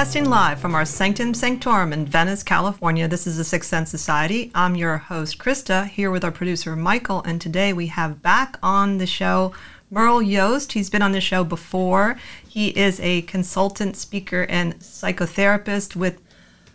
Broadcasting live from our Sanctum Sanctorum in Venice, California. This is the Sixth Sense Society. I'm your host, Krista, here with our producer, Michael, and today we have back on the show Merle Yost. He's been on the show before. He is a consultant, speaker, and psychotherapist with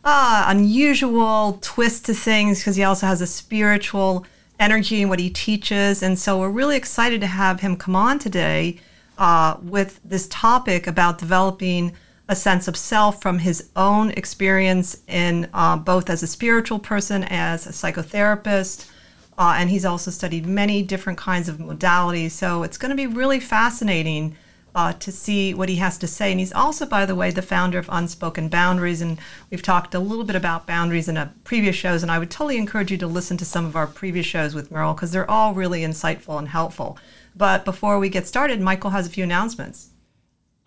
uh, unusual twist to things because he also has a spiritual energy in what he teaches. And so we're really excited to have him come on today uh, with this topic about developing a sense of self from his own experience in uh, both as a spiritual person, as a psychotherapist, uh, and he's also studied many different kinds of modalities. So it's going to be really fascinating uh, to see what he has to say. And he's also, by the way, the founder of Unspoken Boundaries, and we've talked a little bit about boundaries in previous shows. And I would totally encourage you to listen to some of our previous shows with Merle because they're all really insightful and helpful. But before we get started, Michael has a few announcements.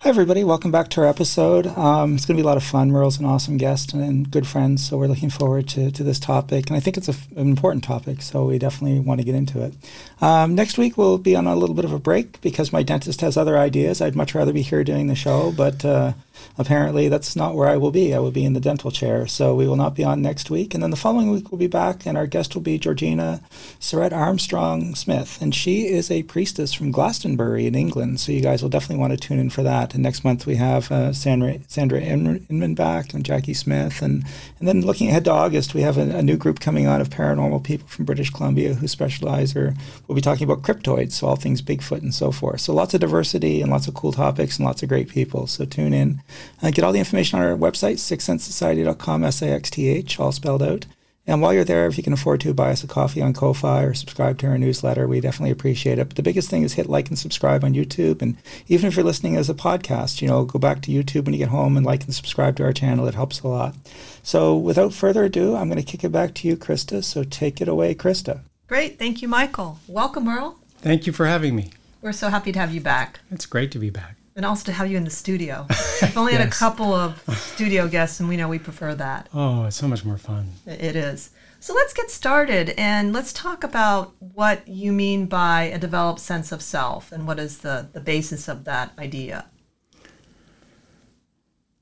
Hi, everybody. Welcome back to our episode. Um, it's going to be a lot of fun. Merle's an awesome guest and, good friend, so we're looking forward to, to this topic. And I think it's a, an important topic, so we definitely want to get into it. Um, next week, we'll be on a little bit of a break because my dentist has other ideas. I'd much rather be here doing the show, but uh, apparently that's not where I will be. I will be in the dental chair. So we will not be on next week. And then the following week we'll be back, and our guest will be Georgina Surrett Armstrong Smith. And she is a priestess from Glastonbury in England. So you guys will definitely want to tune in for that. And next month we have uh, Sandra, Sandra Inman back and Jackie Smith. And, and then looking ahead to August, we have a, a new group coming on of paranormal people from British Columbia who specialize or we'll be talking about cryptoids, so all things Bigfoot and so forth. So lots of diversity and lots of cool topics and lots of great people. So tune in. Uh, get all the information on our website, sixthsensesociety.com, S-A-X-T-H, all spelled out. And while you're there, if you can afford to, buy us a coffee on Ko-Fi or subscribe to our newsletter. We definitely appreciate it. But the biggest thing is hit like and subscribe on YouTube. And even if you're listening as a podcast, you know, go back to YouTube when you get home and like and subscribe to our channel. It helps a lot. So without further ado, I'm going to kick it back to you, Krista. So take it away, Krista. Great. Thank you, Michael. Welcome, Merle. Thank you for having me. We're so happy to have you back. It's great to be back and also to have you in the studio. We've only yes. had a couple of studio guests, and we know we prefer that. Oh, it's so much more fun. It is. So let's get started and let's talk about what you mean by a developed sense of self and what is the, the basis of that idea.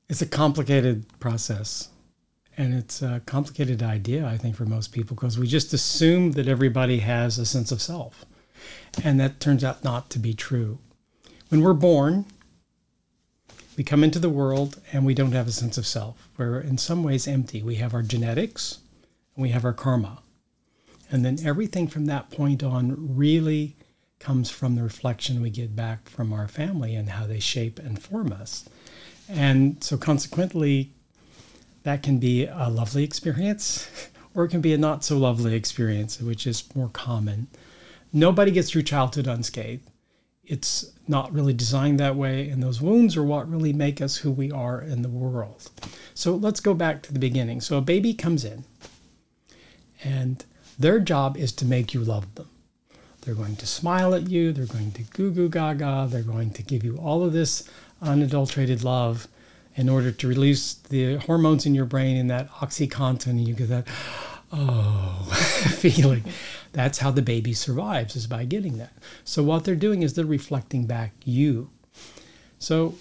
It's a complicated process. And it's a complicated idea, I think, for most people because we just assume that everybody has a sense of self. And that turns out not to be true. When we're born, we come into the world and we don't have a sense of self. We're in some ways empty. We have our genetics and we have our karma. And then everything from that point on really comes from the reflection we get back from our family and how they shape and form us. And so, consequently, that can be a lovely experience or it can be a not so lovely experience, which is more common. Nobody gets through childhood unscathed it's not really designed that way, and those wounds are what really make us who we are in the world. So let's go back to the beginning. So a baby comes in, and their job is to make you love them. They're going to smile at you, they're going to goo goo gaga, they're going to give you all of this unadulterated love in order to release the hormones in your brain and that oxytocin, and you get that, oh, feeling. That's how the baby survives is by getting that. So what they're doing is they're reflecting back you. So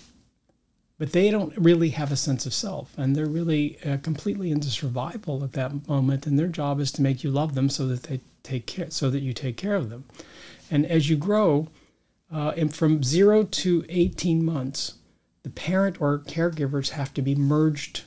but they don't really have a sense of self and they're really uh, completely into survival at that moment and their job is to make you love them so that they take care so that you take care of them and as you grow uh, and from 0 to 18 months the parent or caregivers have to be merged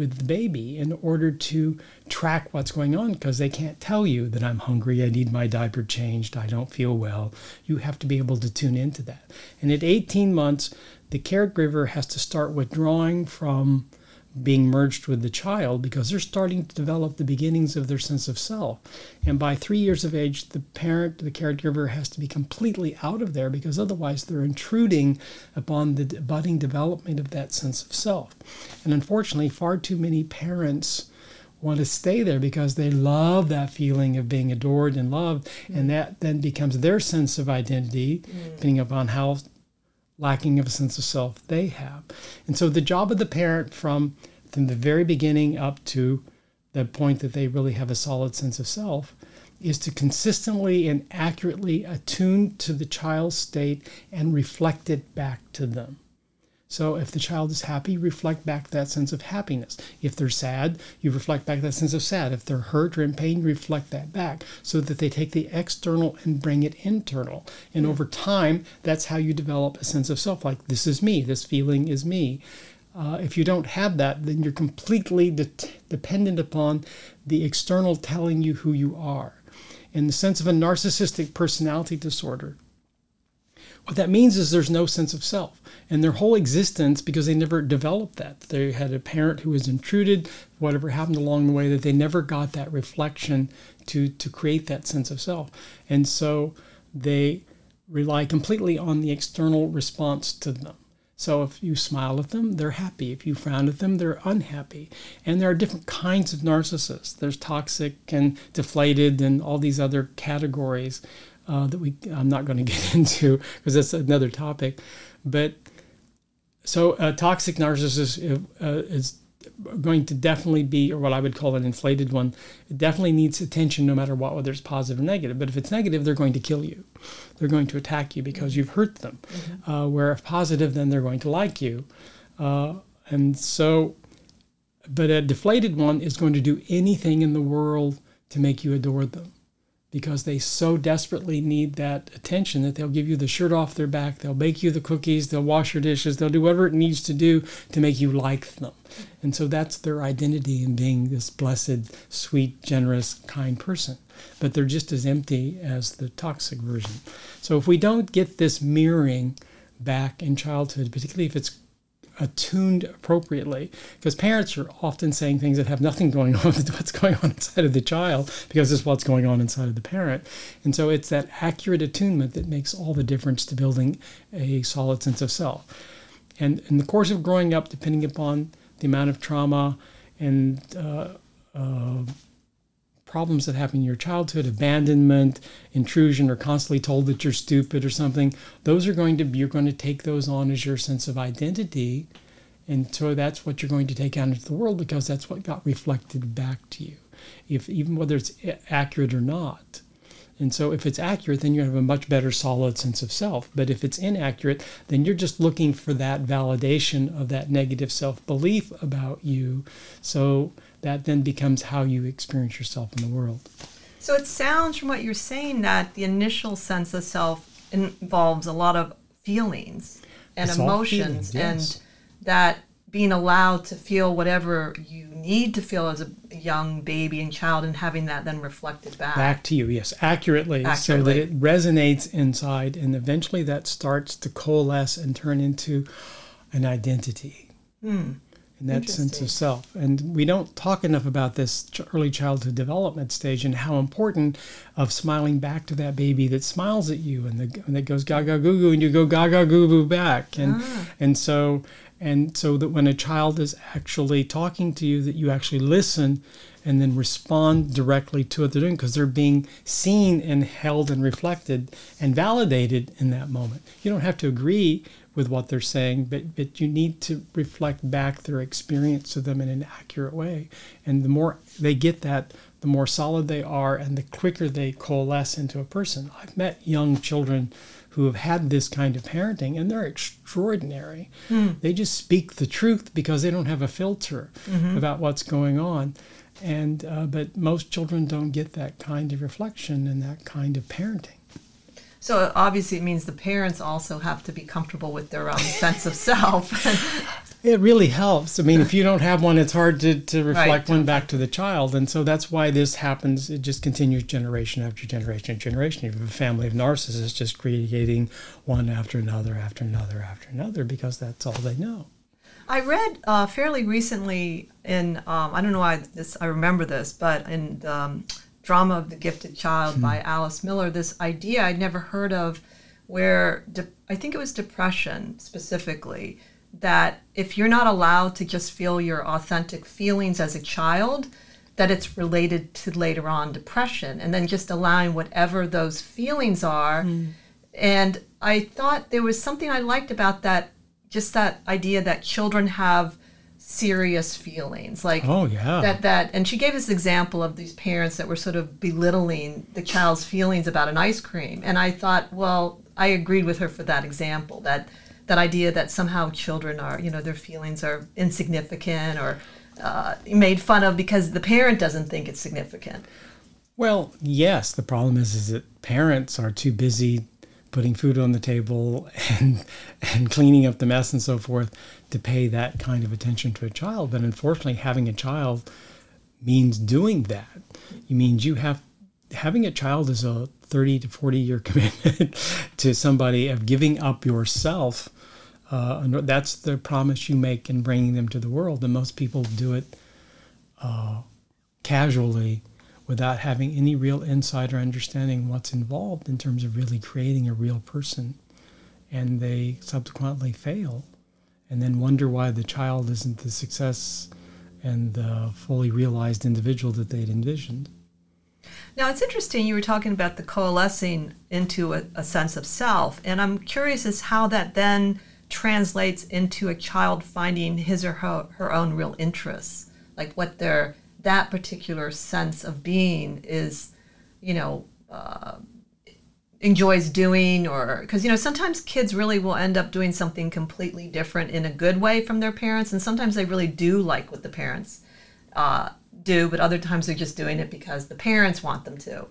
with the baby in order to track what's going on because they can't tell you that I'm hungry, I need my diaper changed, I don't feel well. You have to be able to tune into that. And at 18 months, the caregiver has to start withdrawing from being merged with the child because they're starting to develop the beginnings of their sense of self. And by three years of age, the parent, the caregiver, has to be completely out of there because otherwise they're intruding upon the budding development of that sense of self. And unfortunately, far too many parents want to stay there because they love that feeling of being adored and loved, mm. and that then becomes their sense of identity, mm. depending upon how lacking of a sense of self they have. And so the job of the parent from, from the very beginning up to the point that they really have a solid sense of self is to consistently and accurately attune to the child's state and reflect it back to them. So if the child is happy, reflect back that sense of happiness. If they're sad, you reflect back that sense of sad. If they're hurt or in pain, reflect that back so that they take the external and bring it internal. And over time, that's how you develop a sense of self like, this is me, this feeling is me. Uh, if you don't have that, then you're completely de- dependent upon the external telling you who you are. In the sense of a narcissistic personality disorder, what that means is there's no sense of self. And their whole existence, because they never developed that, they had a parent who was intruded, whatever happened along the way, that they never got that reflection to, to create that sense of self. And so they rely completely on the external response to them. So if you smile at them, they're happy. If you frown at them, they're unhappy. And there are different kinds of narcissists. There's toxic and deflated and all these other categories uh, that we I'm not going to get into because that's another topic. But so a toxic narcissist uh, is going to definitely be, or what I would call an inflated one, it definitely needs attention no matter what, whether it's positive or negative. But if it's negative, they're going to kill you. They're going to attack you because you've hurt them. Mm-hmm. Uh, where if positive, then they're going to like you. Uh, and so, but a deflated one is going to do anything in the world to make you adore them because they so desperately need that attention that they'll give you the shirt off their back, they'll bake you the cookies, they'll wash your dishes, they'll do whatever it needs to do to make you like them. And so that's their identity in being this blessed, sweet, generous, kind person. But they're just as empty as the toxic version. So if we don't get this mirroring back in childhood, particularly if it's attuned appropriately because parents are often saying things that have nothing going on with what's going on inside of the child because it's what's going on inside of the parent. And so it's that accurate attunement that makes all the difference to building a solid sense of self. And in the course of growing up depending upon the amount of trauma and uh, uh, problems that happen in your childhood, abandonment, intrusion, or constantly told that you're stupid or something, those are going to be, you're going to take those on as your sense of identity. And so that's what you're going to take out into the world because that's what got reflected back to you, if even whether it's accurate or not. And so if it's accurate, then you have a much better solid sense of self. But if it's inaccurate, then you're just looking for that validation of that negative self belief about you. So that then becomes how you experience yourself in the world. So it sounds from what you're saying that the initial sense of self involves a lot of feelings and it's emotions, feelings, yes. and that being allowed to feel whatever you need to feel as a young baby and child and having that then reflected back. Back to you yes. Accurately, accurately, so that it resonates inside and eventually that starts to coalesce and turn into an identity. Hmm in that sense of self. And we don't talk enough about this early childhood development stage and how important of smiling back to that baby that smiles at you and, the, and that goes gaga goo goo and you go gaga goo goo back. And ah. and so and so that when a child is actually talking to you, that you actually listen and then respond directly to what they're doing because they're being seen and held and reflected and validated in that moment. You don't have to agree with what they're saying, but, but you need to reflect back their experience to them in an accurate way. And the more they get that, the more solid they are and the quicker they coalesce into a person. I've met young children who have had this kind of parenting and they're extraordinary. Mm. They just speak the truth because they don't have a filter mm-hmm. about what's going on. And uh, but most children don't get that kind of reflection and that kind of parenting. So obviously, it means the parents also have to be comfortable with their own sense of self. It really helps. I mean, if you don't have one, it's hard to, to reflect Right. one back to the child. And so that's why this happens. It just continues generation after generation after generation. You have a family of narcissists just creating one after another, after another, after another, because that's all they know. I read uh, fairly recently in um, I don't know why this I remember this, but in the um, drama of the gifted child by hmm. Alice Miller, this idea I'd never heard of, where de- I think it was depression specifically, that if you're not allowed to just feel your authentic feelings as a child, that it's related to later on depression, and then just allowing whatever those feelings are. Hmm. And I thought there was something I liked about that, just that idea that children have serious feelings, like Oh, yeah. that that. And she gave this example of these parents that were sort of belittling the child's feelings about an ice cream, and I thought, well, I agreed with her for that example that that idea that somehow children are, you know, their feelings are insignificant or uh, made fun of because the parent doesn't think it's significant. Well, yes. The problem is, is that parents are too busy putting food on the table and and cleaning up the mess and so forth to pay that kind of attention to a child. But unfortunately, having a child means doing that. It means you have having a child is a 30 to 40 year commitment to somebody of giving up yourself. Uh, that's the promise you make in bringing them to the world. And most people do it uh, casually without having any real insight or understanding what's involved in terms of really creating a real person. And they subsequently fail and then wonder why the child isn't the success and the fully realized individual that they'd envisioned. Now, it's interesting you were talking about the coalescing into a, a sense of self, and I'm curious as how that then translates into a child finding his or her, her own real interests, like what their that particular sense of being is, you know, uh, enjoys doing, or because you know sometimes kids really will end up doing something completely different in a good way from their parents, and sometimes they really do like what the parents uh, do, but other times they're just doing it because the parents want them to.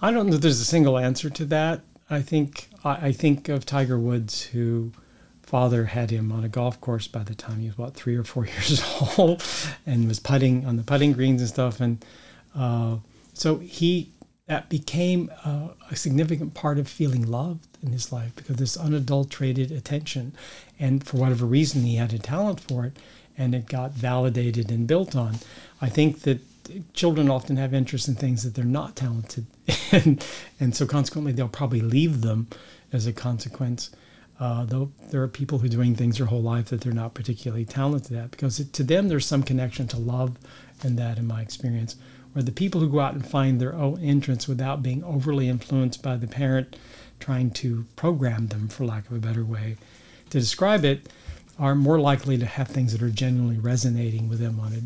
I don't know there's a single answer to that. I think I, I think of Tiger Woods, who father had him on a golf course by the time he was about three or four years old, and was putting on the putting greens and stuff, and uh, so he that became uh, a significant part of feeling loved in his life because this unadulterated attention, and for whatever reason he had a talent for it, and it got validated and built on. I think that children often have interest in things that they're not talented and and so consequently they'll probably leave them as a consequence uh, though there are people who are doing things their whole life that they're not particularly talented at because it, to them there's some connection to love and that in my experience where the people who go out and find their own entrance without being overly influenced by the parent trying to program them for lack of a better way to describe it are more likely to have things that are genuinely resonating with them on a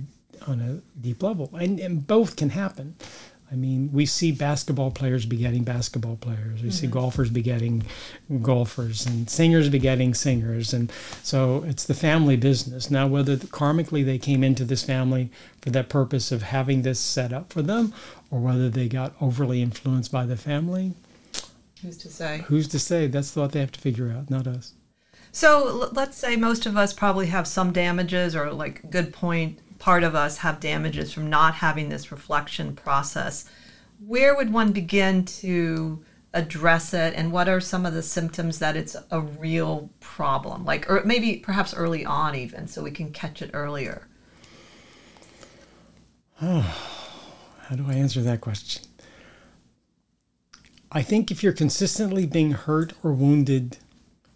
on a deep level, and, and both can happen. I mean, we see basketball players begetting basketball players. We see mm-hmm. golfers begetting golfers, and singers begetting singers, and so it's the family business. Now, whether karmically they came into this family for that purpose of having this set up for them, or whether they got overly influenced by the family, Who's to say? who's to say? That's what they have to figure out, not us. So l- let's say most of us probably have some damages, or like good point, part of us have damages from not having this reflection process. Where would one begin to address it, and what are some of the symptoms that it's a real problem? Like, or maybe perhaps early on, even, so we can catch it earlier. How do I answer that question? I think if you're consistently being hurt or wounded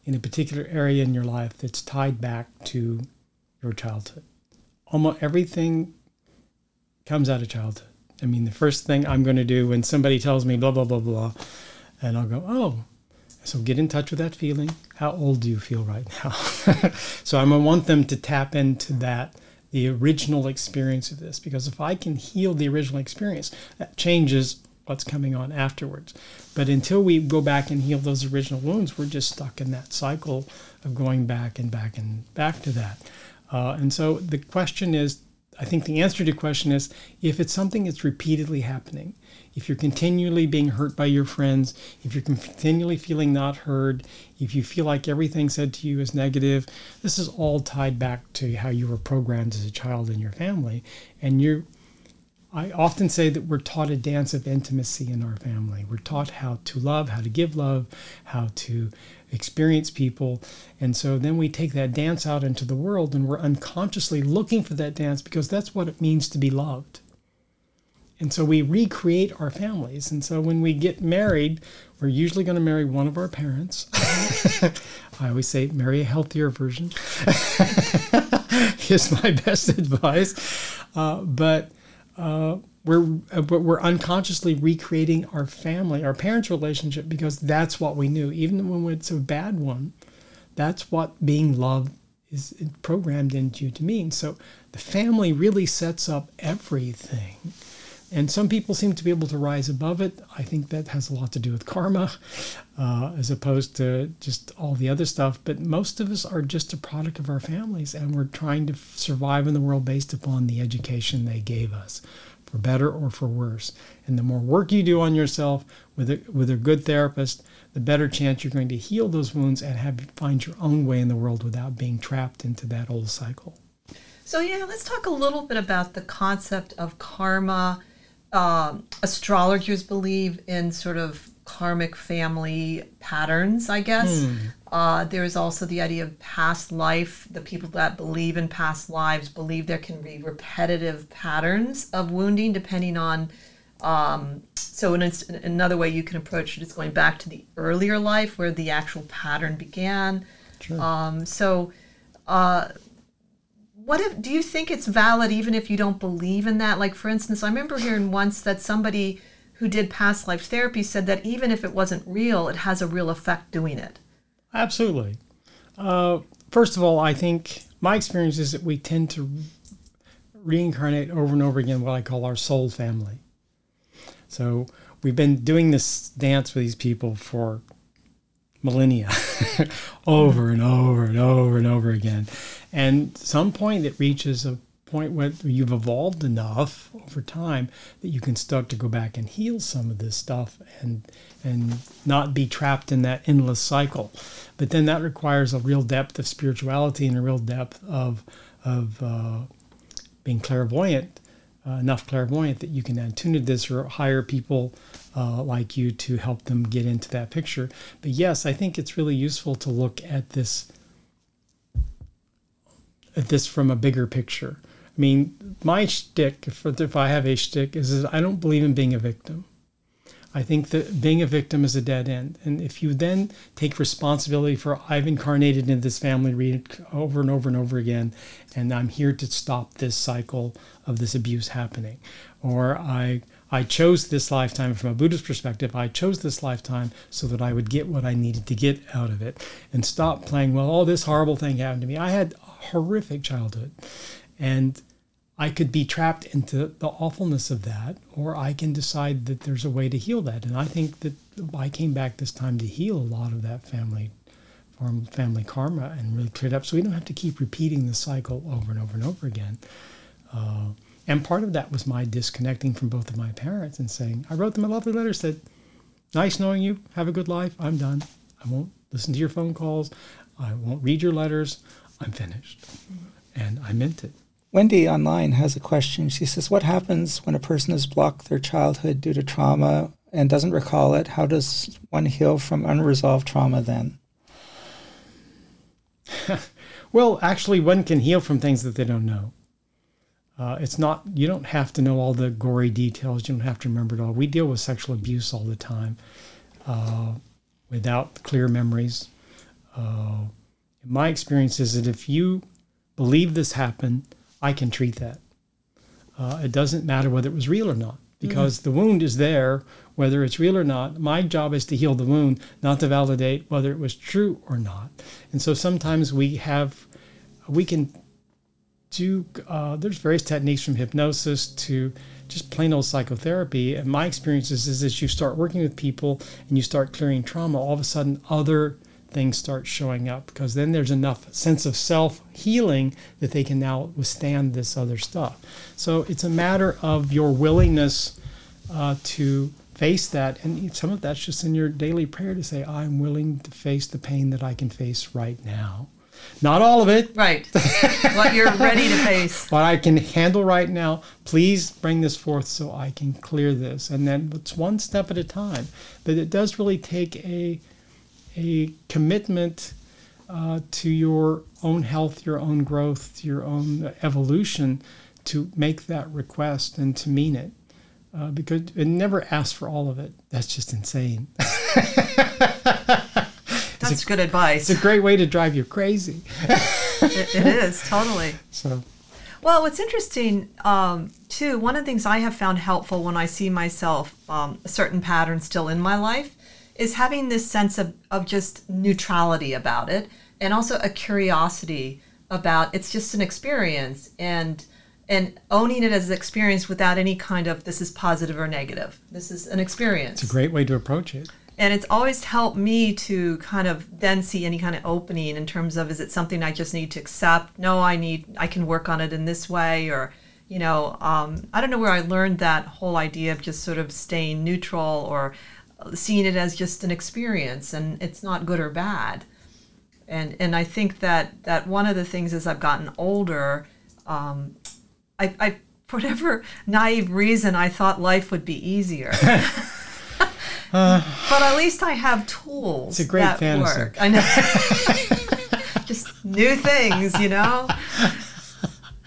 in a particular area in your life that's tied back to your childhood, almost everything comes out of childhood. I mean, the first thing I'm going to do when somebody tells me blah, blah, blah, blah, and I'll go, oh, so get in touch with that feeling. How old do you feel right now? so to want them to tap into that, the original experience of this, because if I can heal the original experience, that changes what's coming on afterwards. But until we go back and heal those original wounds, we're just stuck in that cycle of going back and back and back to that. Uh, and so the question is, I think the answer to the question is if it's something that's repeatedly happening, if you're continually being hurt by your friends, if you're continually feeling not heard, if you feel like everything said to you is negative, this is all tied back to how you were programmed as a child in your family. And you're I often say that we're taught a dance of intimacy in our family. We're taught how to love, how to give love, how to experience people. And so then we take that dance out into the world and we're unconsciously looking for that dance because that's what it means to be loved. And so we recreate our families. And so when we get married, we're usually going to marry one of our parents. I always say, marry a healthier version, is my best advice. Uh, but uh, we're uh, we're unconsciously recreating our family, our parents' relationship, because that's what we knew, even when it's a bad one. That's what being loved is programmed into you to mean. So the family really sets up everything. And some people seem to be able to rise above it. I think that has a lot to do with karma, uh, as opposed to just all the other stuff. But most of us are just a product of our families, and we're trying to survive in the world based upon the education they gave us, for better or for worse. And the more work you do on yourself with a, with a good therapist, the better chance you're going to heal those wounds and have find your own way in the world without being trapped into that old cycle. So yeah, let's talk a little bit about the concept of karma um, astrologers believe in sort of karmic family patterns, I guess. Hmm. Uh, there's also the idea of past life. The people that believe in past lives believe there can be repetitive patterns of wounding depending on. Um, so, in another way you can approach it is going back to the earlier life where the actual pattern began. Sure. Um, so, uh, what if do you think it's valid even if you don't believe in that like for instance i remember hearing once that somebody who did past life therapy said that even if it wasn't real it has a real effect doing it. Absolutely. Uh, first of all i think my experience is that we tend to reincarnate over and over again what i call our soul family. So we've been doing this dance with these people for millennia over and over and over and over again. And some point it reaches a point where you've evolved enough over time that you can start to go back and heal some of this stuff and and not be trapped in that endless cycle. But then that requires a real depth of spirituality and a real depth of of uh, being clairvoyant, uh, enough clairvoyant that you can attune to this or hire people uh, like you to help them get into that picture. But yes, I think it's really useful to look at this at this from a bigger picture. I mean, my shtick, if, I have a shtick, is, I don't believe in being a victim. I think that being a victim is a dead end. And if you then take responsibility for, I've incarnated in this family, over and over and over again, and I'm here to stop this cycle of this abuse happening. Or I, I chose this lifetime from a Buddhist perspective, I chose this lifetime so that I would get what I needed to get out of it and stop playing, well, all this horrible thing happened to me. I had a horrific childhood. And I could be trapped into the awfulness of that, or I can decide that there's a way to heal that. And I think that I came back this time to heal a lot of that family family karma and really clear it up so we don't have to keep repeating the cycle over and over and over again. Uh, and part of that was my disconnecting from both of my parents and saying, I wrote them a lovely letter, said, Nice knowing you. Have a good life. I'm done. I won't listen to your phone calls. I won't read your letters. I'm finished. And I meant it. Wendy online has a question. She says, What happens when a person has blocked their childhood due to trauma and doesn't recall it? How does one heal from unresolved trauma then? well, actually, one can heal from things that they don't know. Uh, it's not, you don't have to know all the gory details. You don't have to remember it all. We deal with sexual abuse all the time uh, without clear memories. Uh, my experience is that if you believe this happened, I can treat that. Uh, it doesn't matter whether it was real or not because mm-hmm. the wound is there, whether it's real or not. My job is to heal the wound, not to validate whether it was true or not. And so sometimes we have, we can do, uh, there's various techniques from hypnosis to just plain old psychotherapy. And my experience is, is as you start working with people and you start clearing trauma, all of a sudden other things start showing up because then there's enough sense of self healing that they can now withstand this other stuff. So it's a matter of your willingness uh, to face that. And some of that's just in your daily prayer to say, I'm willing to face the pain that I can face right now. Not all of it. Right. what you're ready to face. What I can handle right now. Please bring this forth so I can clear this. And then it's one step at a time. But it does really take a a commitment uh, to your own health, your own growth, your own evolution to make that request and to mean it. Uh, because it never asks for all of it. That's just insane. That's a, good advice. It's a great way to drive you crazy. it, it is totally. So, well, what's interesting um, too, one of the things I have found helpful when I see myself um, a certain pattern still in my life is having this sense of, of just neutrality about it and also a curiosity about it's just an experience and and owning it as an experience without any kind of this is positive or negative. This is an experience. It's a great way to approach it. And it's always helped me to kind of then see any kind of opening in terms of is it something I just need to accept? No, I need I can work on it in this way or you know, um, I don't know where I learned that whole idea of just sort of staying neutral or seeing it as just an experience and it's not good or bad. And and I think that that one of the things as I've gotten older, um, I, I for whatever naive reason I thought life would be easier. uh, but at least I have tools. It's a great that fantasy. Work. I know. Just new things, you know.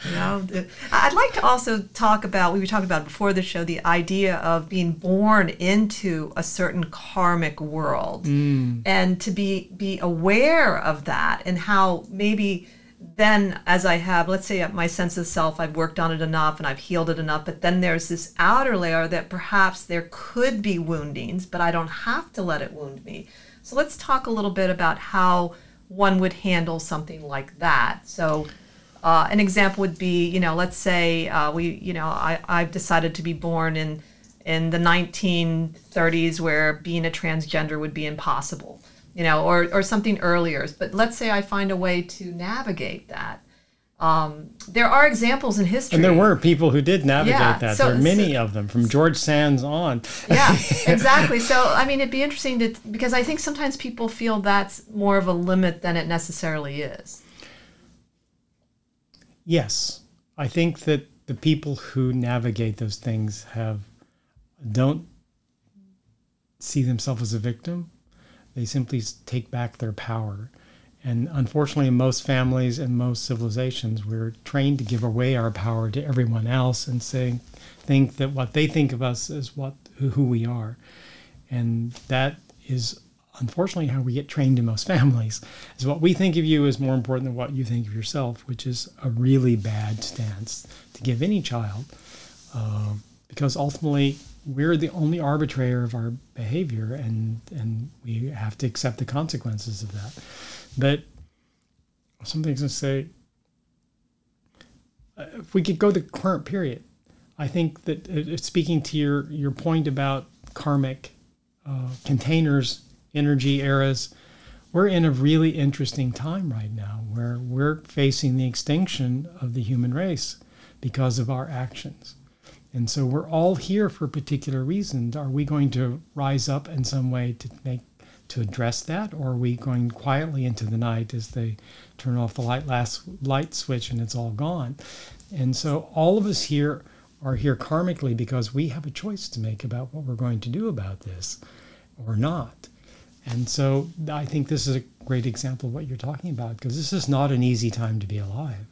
You know, I'd like to also talk about we were talking about before the show the idea of being born into a certain karmic world, mm. and to be be aware of that and how maybe then as I have, let's say my sense of self, I've worked on it enough and I've healed it enough, but then there's this outer layer that perhaps there could be woundings, but I don't have to let it wound me. So let's talk a little bit about how one would handle something like that. So uh, an example would be, you know, let's say uh, we, you know, I, I've decided to be born in in the 1930s where being a transgender would be impossible you know, or, or something earlier. But let's say I find a way to navigate that. Um, there are examples in history. And there were people who did navigate yeah, that. So, there are many so, of them, from George Sands on. yeah, exactly. So, I mean, it'd be interesting to, because I think sometimes people feel that's more of a limit than it necessarily is. Yes. I think that the people who navigate those things have don't see themselves as a victim they simply take back their power. And unfortunately, in most families and most civilizations, we're trained to give away our power to everyone else and say, think that what they think of us is what who we are. And that is unfortunately how we get trained in most families. Is what we think of you is more important than what you think of yourself, which is a really bad stance to give any child, uh, because ultimately we're the only arbitrator of our behavior and and we have to accept the consequences of that but something's going to say uh, if we could go the current period i think that uh, speaking to your your point about karmic uh, containers energy eras we're in a really interesting time right now where we're facing the extinction of the human race because of our actions and so we're all here for a particular reason. Are we going to rise up in some way to make to address that, or are we going quietly into the night as they turn off the light last light switch and it's all gone? And so all of us here are here karmically because we have a choice to make about what we're going to do about this or not. And so I think this is a great example of what you're talking about because this is not an easy time to be alive.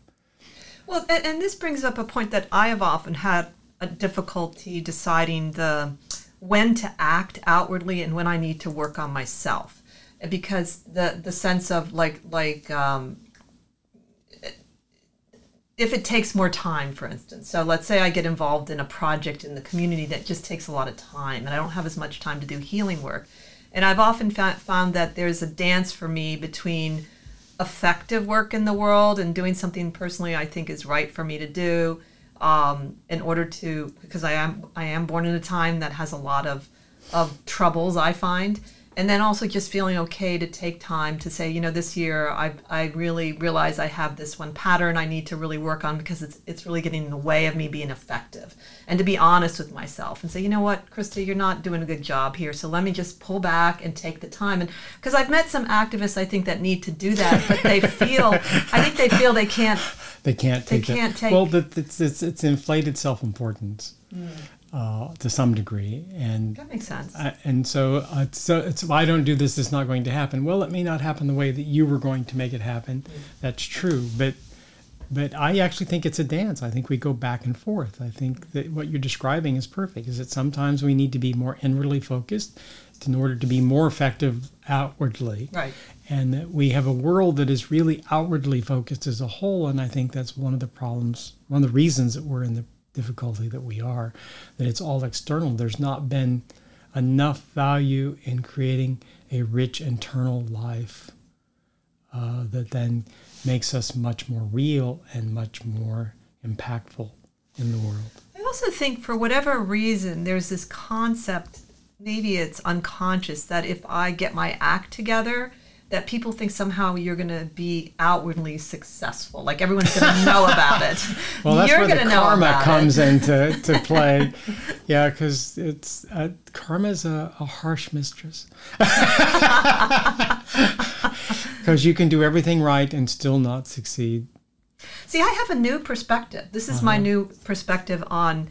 Well, and, and this brings up a point that I have often had a difficulty deciding the when to act outwardly and when I need to work on myself. Because the the sense of like like um, if it takes more time for instance. So let's say i get involved in a project in the community that just takes a lot of time and i don't have as much time to do healing work and i've often found that there's a dance for me between effective work in the world and doing something personally i think is right for me to do um, in order to because I am I am born in a time that has a lot of of troubles I find and then also just feeling okay to take time to say, you know, this year I I really realize I have this one pattern I need to really work on because it's it's really getting in the way of me being effective, and to be honest with myself and say, you know what, Krista, you're not doing a good job here, so let me just pull back and take the time. And because I've met some activists, I think that need to do that, but they feel, I think they feel they can't. They can't They take that. can't take- Well, that it's, it's it's inflated self-importance Hmm. Uh, to some degree, and That makes sense. Uh, and so, uh, so it's if I don't do this, it's not going to happen. Well, it may not happen the way that you were going to make it happen. That's true, but but I actually think it's a dance. I think we go back and forth. I think that what you're describing is perfect. Is that sometimes we need to be more inwardly focused in order to be more effective outwardly, Right. and that we have a world that is really outwardly focused as a whole. And I think that's one of the problems, one of the reasons that we're in the difficulty that we are, that it's all external. There's not been enough value in creating a rich internal life uh, that then makes us much more real and much more impactful in the world. I also think for whatever reason, there's this concept, maybe it's unconscious, that if I get my act together, that people think somehow you're going to be outwardly successful. Like everyone's going to know about it. Well, that's you're where the karma comes into to play. yeah, because it's uh, karma's a, a harsh mistress. Because you can do everything right and still not succeed. See, I have a new perspective. This is my new perspective on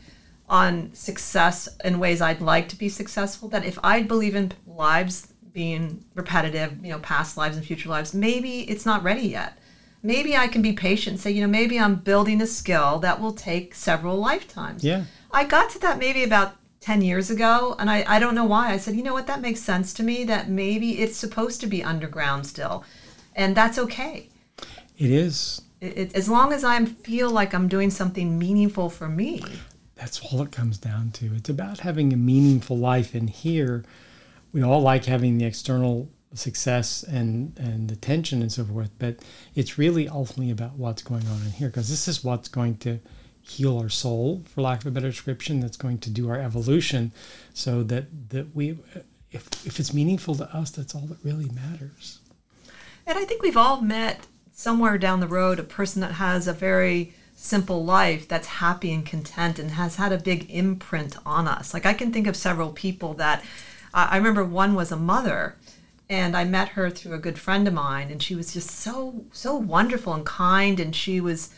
on success in ways I'd like to be successful. That if I believe in lives being repetitive, you know, past lives and future lives, maybe it's not ready yet. Maybe I can be patient and say, you know, maybe I'm building a skill that will take several lifetimes. Yeah. I got to that maybe about 10 years ago, and I, I don't know why. I said, you know what, that makes sense to me that maybe it's supposed to be underground still. And that's okay It is. it, it, as long as I feel like I'm doing something meaningful for me. That's all it comes down to. It's about having a meaningful life. in here, we all like having the external success and, and attention and so forth, but it's really ultimately about what's going on in here because this is what's going to heal our soul, for lack of a better description, that's going to do our evolution so that, that we, if, if it's meaningful to us, that's all that really matters. And I think we've all met somewhere down the road a person that has a very simple life that's happy and content and has had a big imprint on us. Like I can think of several people that I remember one was a mother and I met her through a good friend of mine and she was just so so wonderful and kind and she was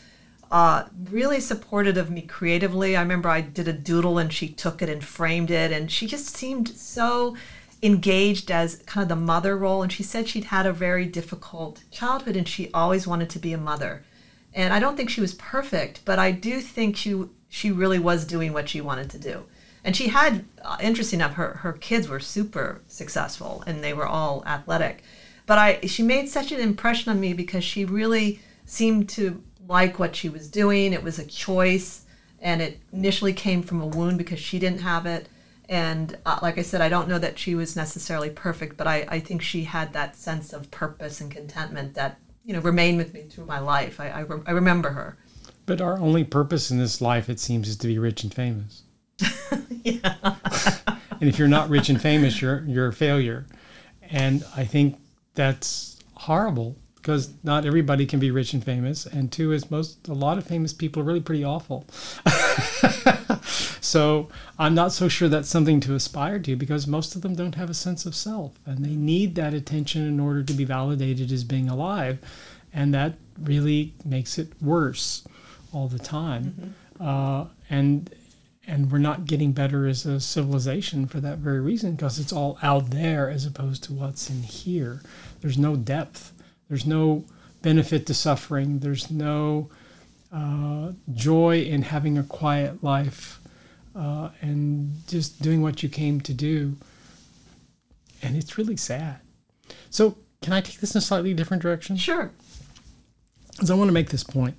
uh, really supportive of me creatively. I remember I did a doodle and she took it and framed it, and she just seemed so engaged as kind of the mother role. And she said she'd had a very difficult childhood and she always wanted to be a mother. And I don't think she was perfect, but I do think she she really was doing what she wanted to do. And she had, uh, interesting enough, her, her kids were super successful and they were all athletic. But I she made such an impression on me because she really seemed to like what she was doing. It was a choice, and it initially came from a wound because she didn't have it. And uh, like I said, I don't know that she was necessarily perfect, but I, I think she had that sense of purpose and contentment that you know remained with me through my life. I, I, re- I remember her. But our only purpose in this life, it seems, is to be rich and famous. yeah. and if you're not rich and famous, you're you're a failure. And I think that's horrible because not everybody can be rich and famous. And two is most a lot of famous people are really pretty awful. so I'm not so sure that's something to aspire to because most of them don't have a sense of self and they need that attention in order to be validated as being alive. And that really makes it worse all the time. Uh, and and we're not getting better as a civilization for that very reason because it's all out there as opposed to what's in here. There's no depth. There's no benefit to suffering. There's no uh, joy in having a quiet life uh, and just doing what you came to do. And it's really sad. So, can I take this in a slightly different direction? Sure. because I want to make this point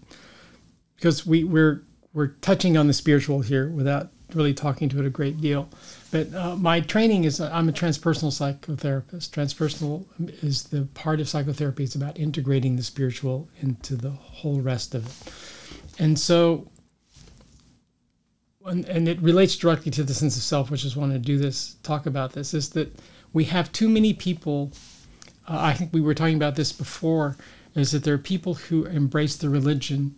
because we we're we're touching on the spiritual here without really talking to it a great deal. But uh, my training is I'm a transpersonal psychotherapist. Transpersonal is the part of psychotherapy. It's about integrating the spiritual into the whole rest of it, and so. And, and it relates directly to the sense of self, which is wanting to do this, talk about this, is that we have too many people. Uh, I think we were talking about this before. Is that there are people who embrace the religion,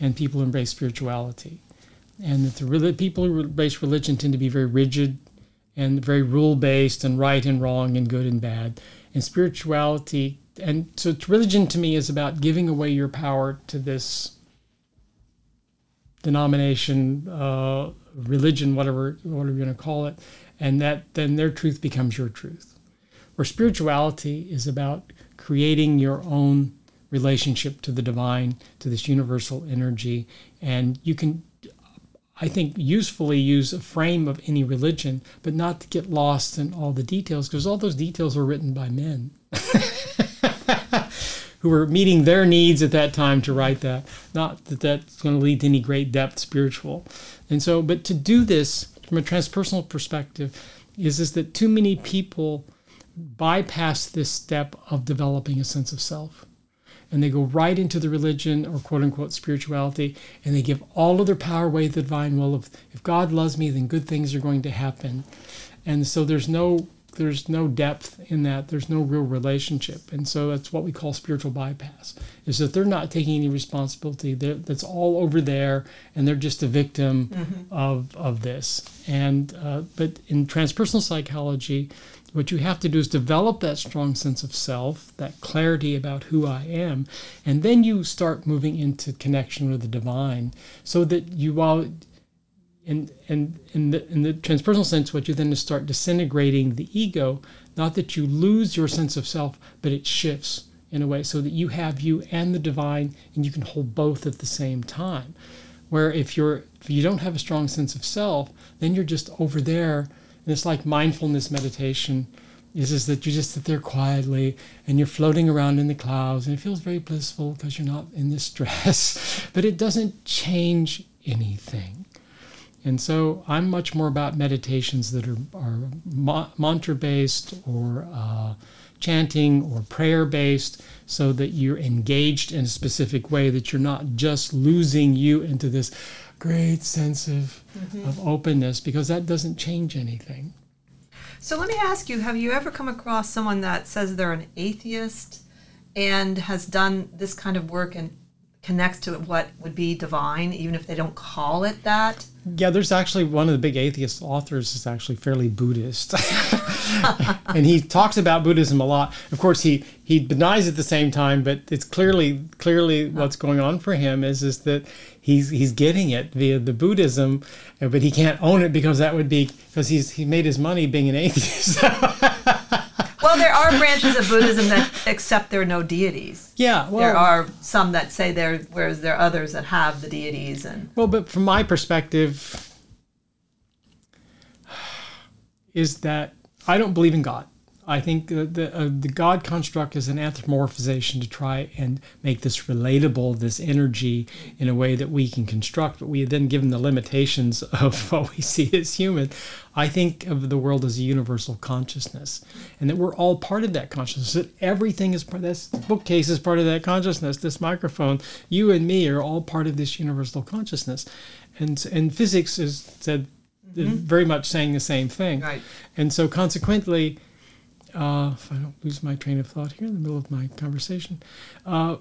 and people embrace spirituality, and that the people who embrace religion tend to be very rigid, and very rule based, and right and wrong, and good and bad, and spirituality. And so, religion to me is about giving away your power to this denomination, uh, religion, whatever whatever you're going to call it, and that then their truth becomes your truth. Where spirituality is about creating your own relationship to the divine, to this universal energy, and you can. I think usefully use a frame of any religion, but not to get lost in all the details, because all those details were written by men. who were meeting their needs at that time to write that. Not that that's going to lead to any great depth spiritual. And so, but to do this from a transpersonal perspective is, is that too many people bypass this step of developing a sense of self. And they go right into the religion or quote unquote spirituality, and they give all of their power away to the divine. Will of if God loves me, then good things are going to happen. And so there's no there's no depth in that. There's no real relationship. And so that's what we call spiritual bypass is that they're not taking any responsibility. They're, that's all over there and they're just a victim mm-hmm. of, of this. And uh, but in transpersonal psychology what you have to do is develop that strong sense of self that clarity about who i am and then you start moving into connection with the divine so that you while and and in the in the transpersonal sense, what you then is start disintegrating the ego. Not that you lose your sense of self, but it shifts in a way so that you have you and the divine, and you can hold both at the same time. Where if you're if you don't have a strong sense of self, then you're just over there, and it's like mindfulness meditation. Is, is that you just sit there quietly and you're floating around in the clouds and it feels very blissful because you're not in this stress, but it doesn't change anything. And so I'm much more about meditations that are, are ma- mantra based or uh, chanting or prayer based so that you're engaged in a specific way, that you're not just losing you into this great sense of, mm-hmm. of openness because that doesn't change anything. So let me ask you have you ever come across someone that says they're an atheist and has done this kind of work and connects to what would be divine, even if they don't call it that? Yeah, there's actually one of the big atheist authors is actually fairly Buddhist, and he talks about Buddhism a lot. Of course, he he denies at the same time, but it's clearly clearly what's oh. going on for him is is that he's he's getting it via the Buddhism, but he can't own it because that would be because he's he made his money being an atheist. well, there are branches of Buddhism that accept there are no deities. Yeah, well, there are some that say there, whereas there are others that have the deities. And well, but from my perspective, is that I don't believe in God. I think the the, uh, the God construct is an anthropomorphization to try and make this relatable, this energy, in a way that we can construct. But we then, given the limitations of what we see as human, I think of the world as a universal consciousness, and that we're all part of that consciousness. That everything is part. This bookcase is part of that consciousness. This microphone, you and me, are all part of this universal consciousness, and and physics is said mm-hmm. very much saying the same thing. Right. And so, consequently uh, if I don't lose my train of thought here in the middle of my conversation, uh,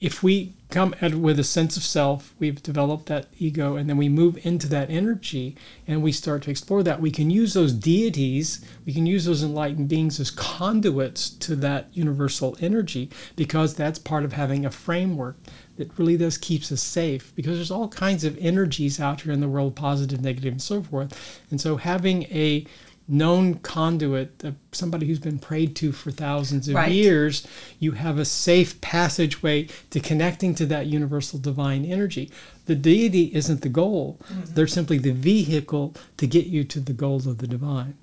if we come at with a sense of self, we've developed that ego, and then we move into that energy and we start to explore that, we can use those deities, we can use those enlightened beings as conduits to that universal energy because that's part of having a framework that really does keeps us safe because there's all kinds of energies out here in the world, positive, negative, and so forth. And so having a known conduit, somebody who's been prayed to for thousands of right. years, you have a safe passageway to connecting to that universal divine energy. The deity isn't the goal, mm-hmm. they're simply the vehicle to get you to the goals of the divine.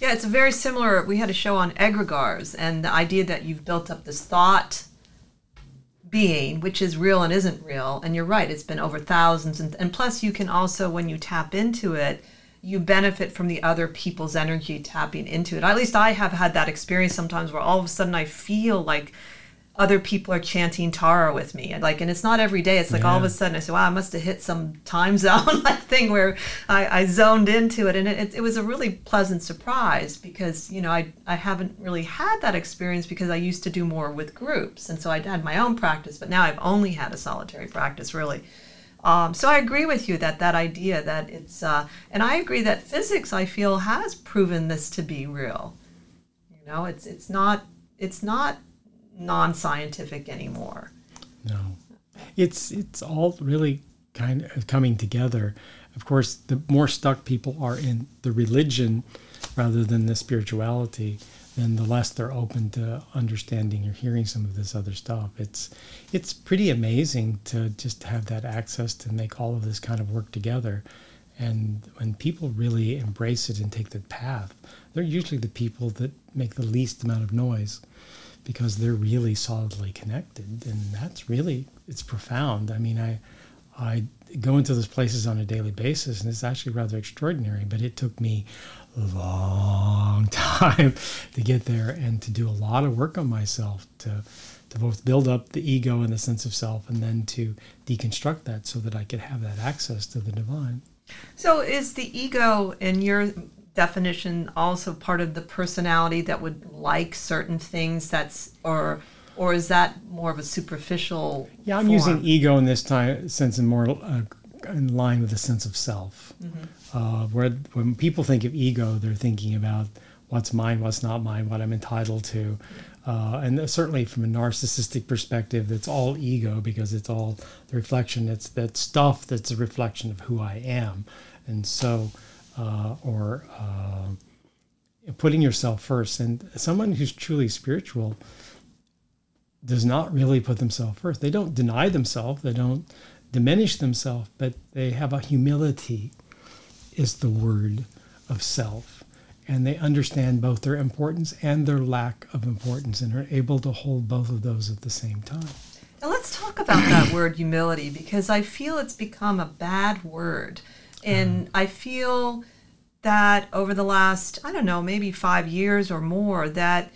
Yeah, it's very similar. We had a show on egregores and the idea that you've built up this thought being, which is real and isn't real. And you're right, it's been over thousands. And, and plus, you can also, when you tap into it, you benefit from the other people's energy tapping into it. At least I have had that experience sometimes where all of a sudden I feel like other people are chanting Tara with me. And like, and it's not every day. It's like all of a sudden I say, wow, I must have hit some time zone like thing where I, I zoned into it. And it, it was a really pleasant surprise because, you know, I, I haven't really had that experience because I used to do more with groups. And so I had my own practice, but now I've only had a solitary practice really. Um, so I agree with you that that idea that it's, uh, and I agree that physics I feel has proven this to be real. You know, it's it's not it's not non-scientific anymore. No, it's it's all really kind of coming together. Of course, the more stuck people are in the religion rather than the spirituality, then the less they're open to understanding or hearing some of this other stuff. It's it's pretty amazing to just have that access to make all of this kind of work together. And when people really embrace it and take the path, they're usually the people that make the least amount of noise because they're really solidly connected and that's really it's profound i mean i i go into those places on a daily basis and it's actually rather extraordinary but it took me long time to get there and to do a lot of work on myself to to both build up the ego and the sense of self and then to deconstruct that so that i could have that access to the divine So is the ego in your definition also part of the personality that would like certain things that's or or is that more of a superficial Yeah, I'm form? using ego in this time sense and more uh, in line with the sense of self. Uh, where when people think of ego, they're thinking about what's mine, what's not mine, what I'm entitled to, uh, and certainly from a narcissistic perspective, that's all ego because it's all the reflection. It's that stuff that's a reflection of who I am, and so uh, or uh, putting yourself first. And someone who's truly spiritual does not really put themselves first. They don't deny themselves, they don't diminish themselves, but they have a humility, is the word of self. And they understand both their importance and their lack of importance and are able to hold both of those at the same time. Now let's talk about that word humility because I feel it's become a bad word. And uh-huh. I feel that over the last, I don't know, maybe five years or more, that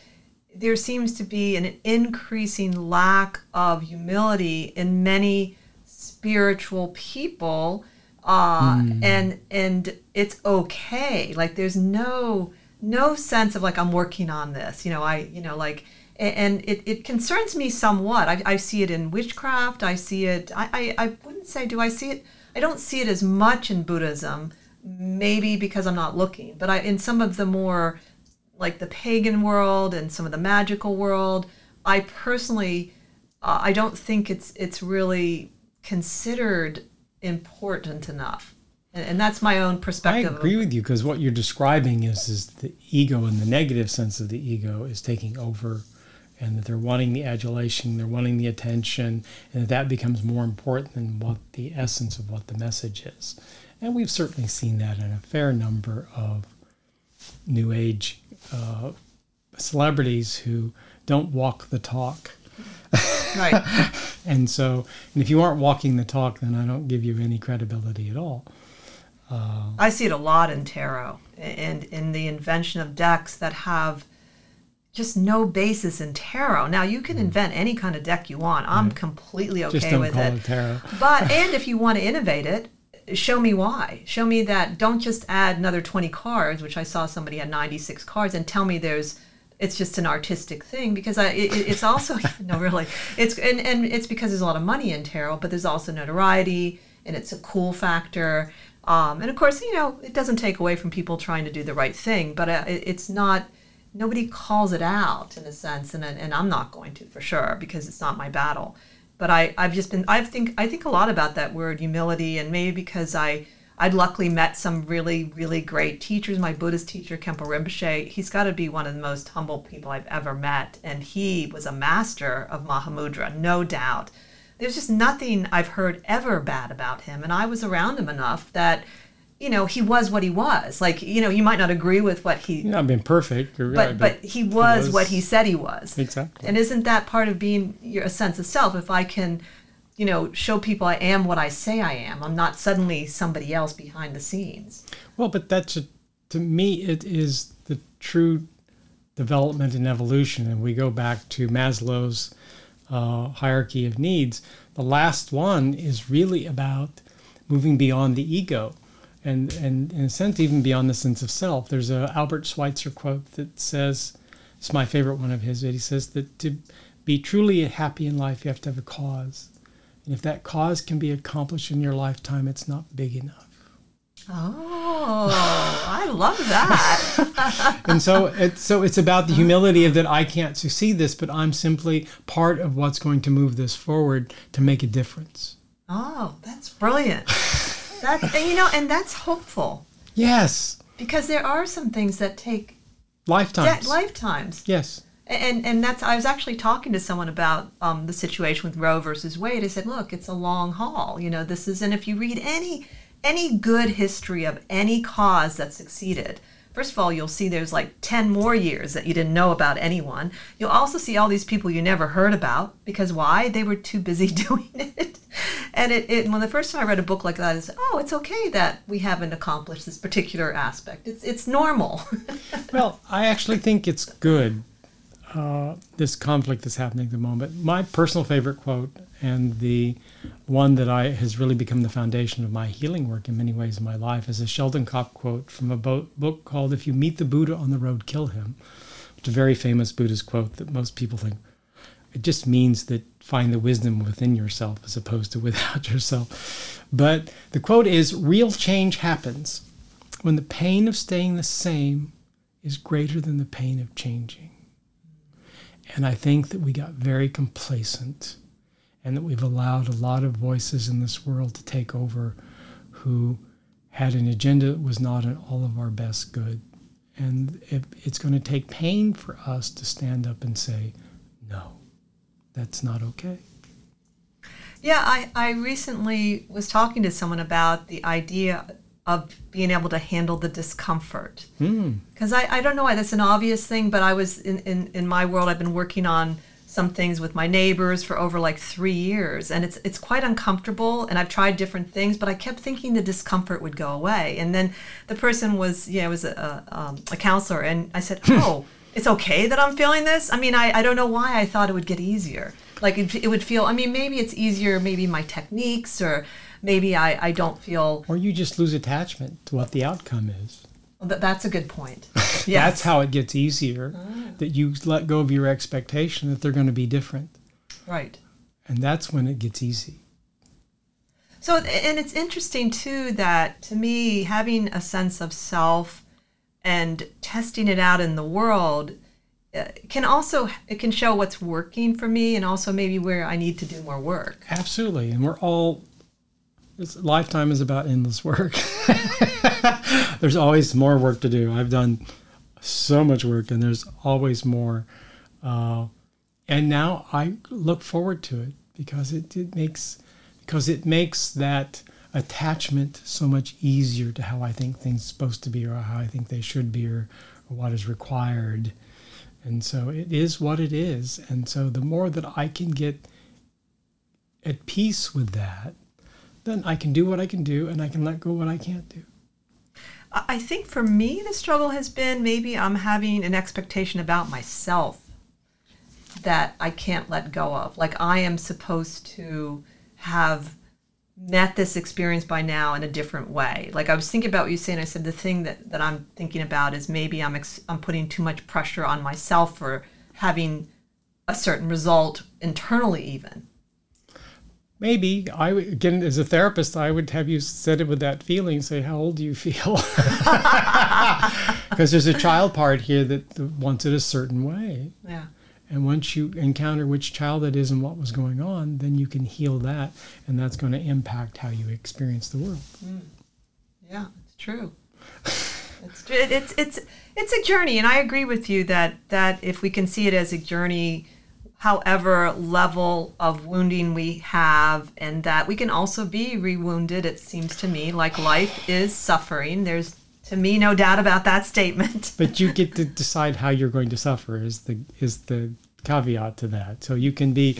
there seems to be an increasing lack of humility in many spiritual people. Uh, and and it's okay. Like there's no no sense of like i'm working on this. You know i you know like and it, it concerns me somewhat. I, I see it in witchcraft. I see it I, I, I wouldn't say do i see it? I don't see it as much in buddhism maybe because i'm not looking but i in some of the more like the pagan world and some of the magical world i personally uh, i don't think it's it's really considered important enough and, and that's my own perspective. I agree with you because what you're describing is is the ego and the negative sense of the ego is taking over and that they're wanting the adulation, they're wanting the attention, and that that becomes more important than what the essence of what the message is. And we've certainly seen that in a fair number of new age uh, celebrities who don't walk the talk. right And so, and if you aren't walking the talk, then I don't give you any credibility at all. I see it a lot in tarot and in the invention of decks that have just no basis in tarot. Now you can invent any kind of deck you want. I'm completely okay Mm. Just don't with call it. it tarot. But and if you want to innovate it, show me why. Show me that don't just add another 20 cards, which I saw somebody had 96 cards and tell me there's it's just an artistic thing because I, it, it's also no really it's and, and it's because there's a lot of money in tarot but there's also notoriety and it's a cool factor. Um, and of course you know it doesn't take away from people trying to do the right thing but uh, it, it's not nobody calls it out in a sense and, and i'm not going to for sure because it's not my battle. But I, I've just been I think I think a lot about that word humility and maybe because I I'd luckily met some really really great teachers. My Buddhist teacher Khenpo Rinpoche, he's got to be one of the most humble people I've ever met, and he was a master of Mahamudra, no doubt. There's just nothing I've heard ever bad about him, and I was around him enough that you know he was what he was. Like you know you might not agree with what he, You've not been perfect, you're but right, but he was, was- what he said he was. Exactly. And isn't that part of being your a sense of self? If I can, you know, show people I am what I say I am, I'm not suddenly somebody else behind the scenes. Well, but that's a, to me, it is the true development and evolution. And we go back to Maslow's uh, hierarchy of needs. The last one is really about moving beyond the ego and, and in a sense, even beyond the sense of self. There's a Albert Schweitzer quote that says, it's my favorite one of his, but he says that to be truly happy in life, you have to have a cause. And if that cause can be accomplished in your lifetime, it's not big enough. Oh, I love that. and so it's so it's about the humility of that I can't succeed this, but I'm simply part of what's going to move this forward to make a difference. Oh, that's brilliant. That's and you know, and that's hopeful Yes. because there are some things that take Lifetimes. de- lifetimes. yes. And and that's I was actually talking to someone about um, the situation with Roe versus Wade. I said, look, it's a long haul. You know, this is, and if you read any any good history of any cause that succeeded, first of all, you'll see there's like ten more years that you didn't know about anyone. You'll also see all these people you never heard about because why? They were too busy doing it. And it, it when the first time I read a book like that, I said, oh, it's okay that we haven't accomplished this particular aspect. It's it's normal. Well, I actually think it's good, uh, this conflict that's happening at the moment. My personal favorite quote, and the one that I has really become the foundation of my healing work in many ways in my life, is a Sheldon Kopp quote from a bo- book called "If You Meet the Buddha on the Road, Kill Him." It's a very famous Buddhist quote that most people think it just means that find the wisdom within yourself as opposed to without yourself. But the quote is real change happens when the pain of staying the same is greater than the pain of changing. And I think that we got very complacent and that we've allowed a lot of voices in this world to take over who had an agenda that was not in all of our best good. And it, it's going to take pain for us to stand up and say, no, that's not okay. Yeah, I, I recently was talking to someone about the idea of being able to handle the discomfort. Because I, I don't know why that's an obvious thing, but I was in, in, in my world, I've been working on some things with my neighbors for over like three years. And it's, it's quite uncomfortable. And I've tried different things, but I kept thinking the discomfort would go away. And then the person was, yeah, was a, a, um, a counselor. And I said, oh, it's okay that I'm feeling this? I mean, I, I don't know why I thought it would get easier. Like it, it would feel, I mean, maybe it's easier, maybe my techniques, or maybe I, I don't feel, Or you just lose attachment to what the outcome is. that, that's a good point. That's how it gets easier. Ah. That you let go of your expectation that they're going to be different. Right. And that's when it gets easy. So, and it's interesting too that to me, having a sense of self and testing it out in the world uh, can also it can show what's working for me and also maybe where I need to do more work. Absolutely. And we're all, this lifetime is about endless work. there's always more work to do. I've done so much work and there's always more. Uh, and now I look forward to it because it, it makes because it makes that attachment so much easier to how I think things supposed to be or how I think they should be or, or what is required. And so it is what it is. And so the more that I can get at peace with that, then I can do what I can do and I can let go what I can't do. I I think for me, the struggle has been maybe I'm having an expectation about myself that I can't let go of. Like I am supposed to have met this experience by now in a different way. Like I was thinking about what you saying. I said the thing that, that I'm thinking about is maybe I'm ex- I'm putting too much pressure on myself for having a certain result internally, even. Maybe I would- again as a therapist, I would have you set it with that feeling. Say, how old do you feel? Because there's a child part here that that wants it a certain way. Yeah. And once you encounter which child it is and what was going on, then you can heal that, and that's going to impact how you experience the world. Mm. Yeah, it's true. it's, it's it's it's a journey, and I agree with you that that if we can see it as a journey, however level of wounding we have, and that we can also be rewounded. It seems to me like life is suffering. There's to me no doubt about that statement. But you get to decide how you're going to suffer. Is the is the caveat to that? So you can be,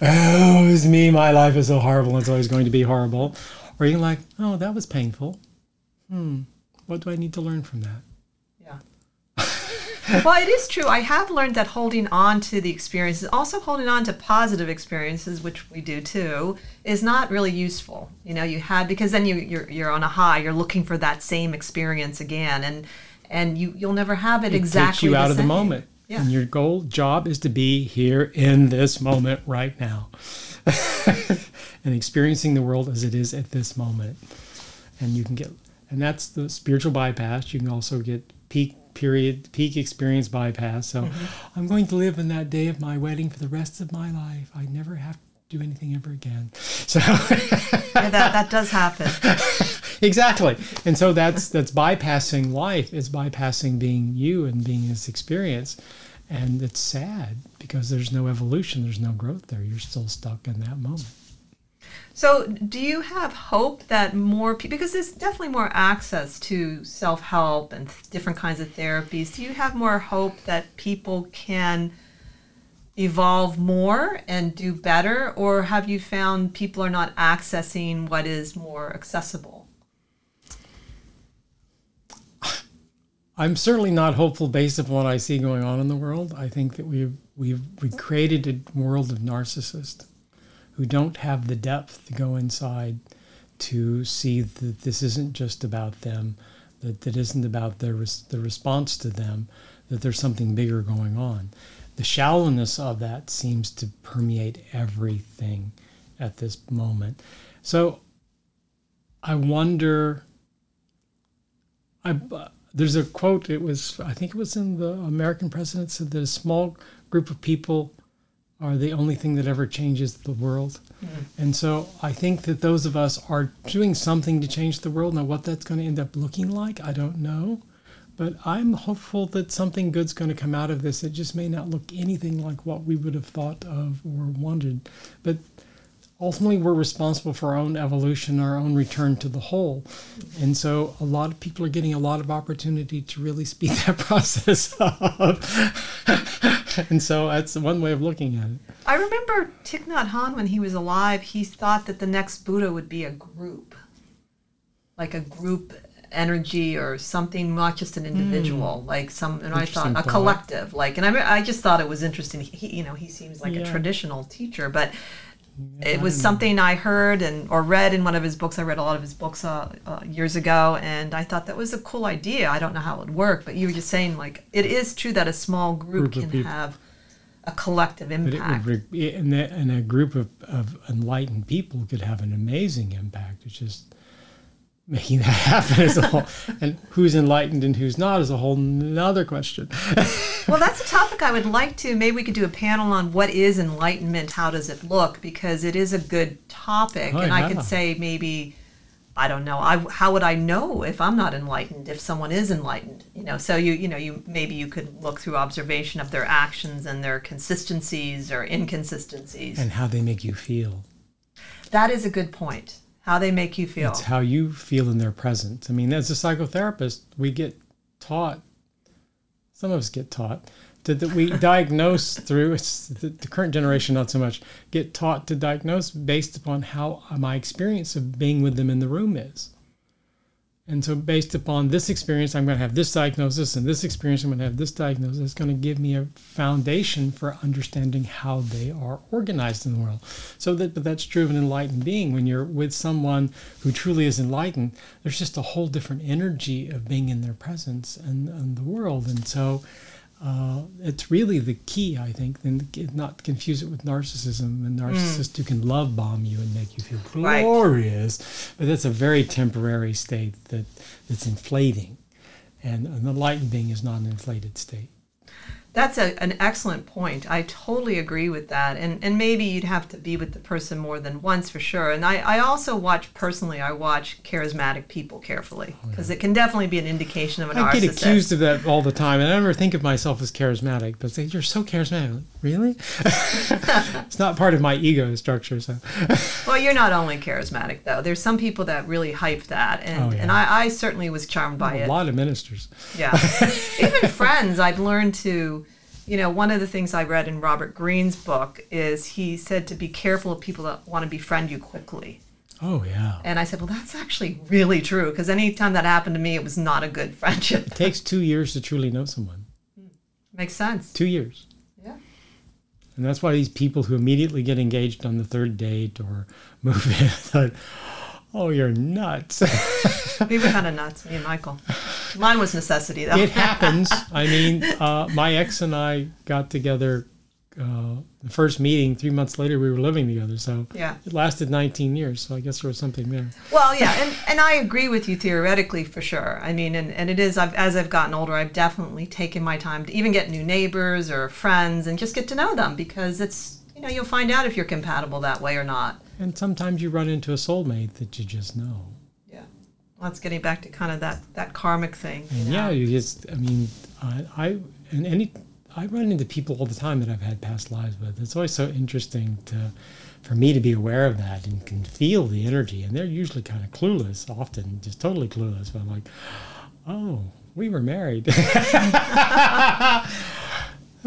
oh, it's me. My life is so horrible. It's always going to be horrible. Or you're like, oh, that was painful. Hmm. What do I need to learn from that? Well, it is true. I have learned that holding on to the experiences, also holding on to positive experiences, which we do too, is not really useful. You know, you had because then you you're, you're on a high. You're looking for that same experience again, and and you you'll never have it, it exactly. takes you out of the moment. Yeah. And your goal job is to be here in this moment right now. and experiencing the world as it is at this moment. And you can get and that's the spiritual bypass. You can also get peak period peak experience bypass. So Mm-hmm. I'm going to live in that day of my wedding for the rest of my life. I never have to do anything ever again. So Yeah, that that does happen. exactly and so that's that's bypassing life it's bypassing being you and being this experience and it's sad because there's no evolution there's no growth there you're still stuck in that moment So, do you have hope that more people, because there's definitely more access to self help and th- different kinds of therapies, do you have more hope that people can evolve more and do better? Or have you found people are not accessing what is more accessible? i'm certainly not hopeful based upon what i see going on in the world i think that we've we've we created a world of narcissists who don't have the depth to go inside to see that this isn't just about them, that that isn't about their res- the response to them, that there's something bigger going on. The shallowness of that seems to permeate everything at this moment. So I wonder. I uh, there's a quote. It was I think it was in the American president said that a small group of people are the only thing that ever changes the world. Mm-hmm. And so I think that those of us are doing something to change the world. Now, what that's going to end up looking like, I don't know. But I'm hopeful that something good's going to come out of this. It just may not look anything like what we would have thought of or wanted. But ultimately, we're responsible for our own evolution, our own return to the whole. And so a lot of people are getting a lot of opportunity to really speed that process up. and so that's one way of looking at it. I remember Thich Nhat Hanh when he was alive, he thought that the next Buddha would be a group, like a group energy or something, not just an individual, hmm. like some. And I thought a thought. collective, like. And I, I just thought it was interesting. He, you know, he seems like a traditional teacher, but it was something I heard and or read in one of his books. I read a lot of his books uh, uh, years ago, and I thought that was a cool idea. I don't know how it would work, but you were just saying like it is true that a small group, Group can have a collective impact. re- and, a, and a group of, of enlightened people could have an amazing impact. It's just making that happen is a whole, and who's enlightened and who's not is a whole nother question. Well, that's a topic I would like to. Maybe we could do a panel on what is enlightenment, how does it look, because it is a good topic. Oh, and I could say maybe, I don't know, I, how would I know if I'm not enlightened, if someone is enlightened? You know, so you, you know, you maybe you could look through observation of their actions and their consistencies or inconsistencies. and how they make you feel. that is a good point. How they make you feel. It's how you feel in their presence. I mean, as a psychotherapist, we get taught, some of us get taught, that we diagnose through, it's the, the current generation not so much, get taught to diagnose based upon how my experience of being with them in the room is. And so, based upon this experience, I'm going to have this diagnosis, and this experience, I'm going to have this diagnosis. It's going to give me a foundation for understanding how they are organized in the world. So that, but that's true of an enlightened being. When you're with someone who truly is enlightened, there's just a whole different energy of being in their presence and, and the world. And so, uh, it's really the key, I think, and not confuse it with narcissism. A narcissist who can love bomb you and make you feel Right. glorious, but that's a very temporary state that that's inflating, and an enlightened being is not an inflated state. That's a, an excellent point. I totally agree with that. And and maybe you'd have to be with the person more than once for sure. And I, I also watch personally, I watch charismatic people carefully oh, because it can definitely be an indication of a Oh, I narcissist. get accused of that all the time, and I never think of myself as charismatic. But say you're so charismatic, Like, really? it's not part of my ego structure. So Well, you're not only charismatic though. There's some people that really hype that, and Oh, yeah. and I, I certainly was charmed by a it. A lot of ministers. Yeah. Even friends, I've learned to, you know, one of the things I read in Robert Greene's book is he said to be careful of people that want to befriend you quickly. Oh yeah. And I said, well, that's actually really true because anytime that happened to me, it was not a good friendship. It takes two years to truly know someone. Hmm. Makes sense. Two years. Yeah. And that's why these people who immediately get engaged on the third date or move in thought, oh, you're nuts. We were kind of nuts, me and Michael. Mine was necessity, though. it happens. I mean, uh, my ex and I got together. Uh, the first meeting, three months later, we were living together. So Yeah. it lasted 19 years. So I guess there was something there. Well, yeah, and, and I agree with you theoretically for sure. I mean, and, and it is, I've, as I've gotten older, I've definitely taken my time to even get new neighbors or friends and just get to know them because it's, you know, you'll find out if you're compatible that way or not. And sometimes you run into a soulmate that you just know. Yeah. Well, that's getting back to kind of that, that karmic thing. you yeah, you just, I mean, I, I, and any, I run into people all the time that I've had past lives with. It's always so interesting to, for me to be aware of that and can feel the energy. And they're usually kind of clueless, often just totally clueless. But I'm like, oh, we were married.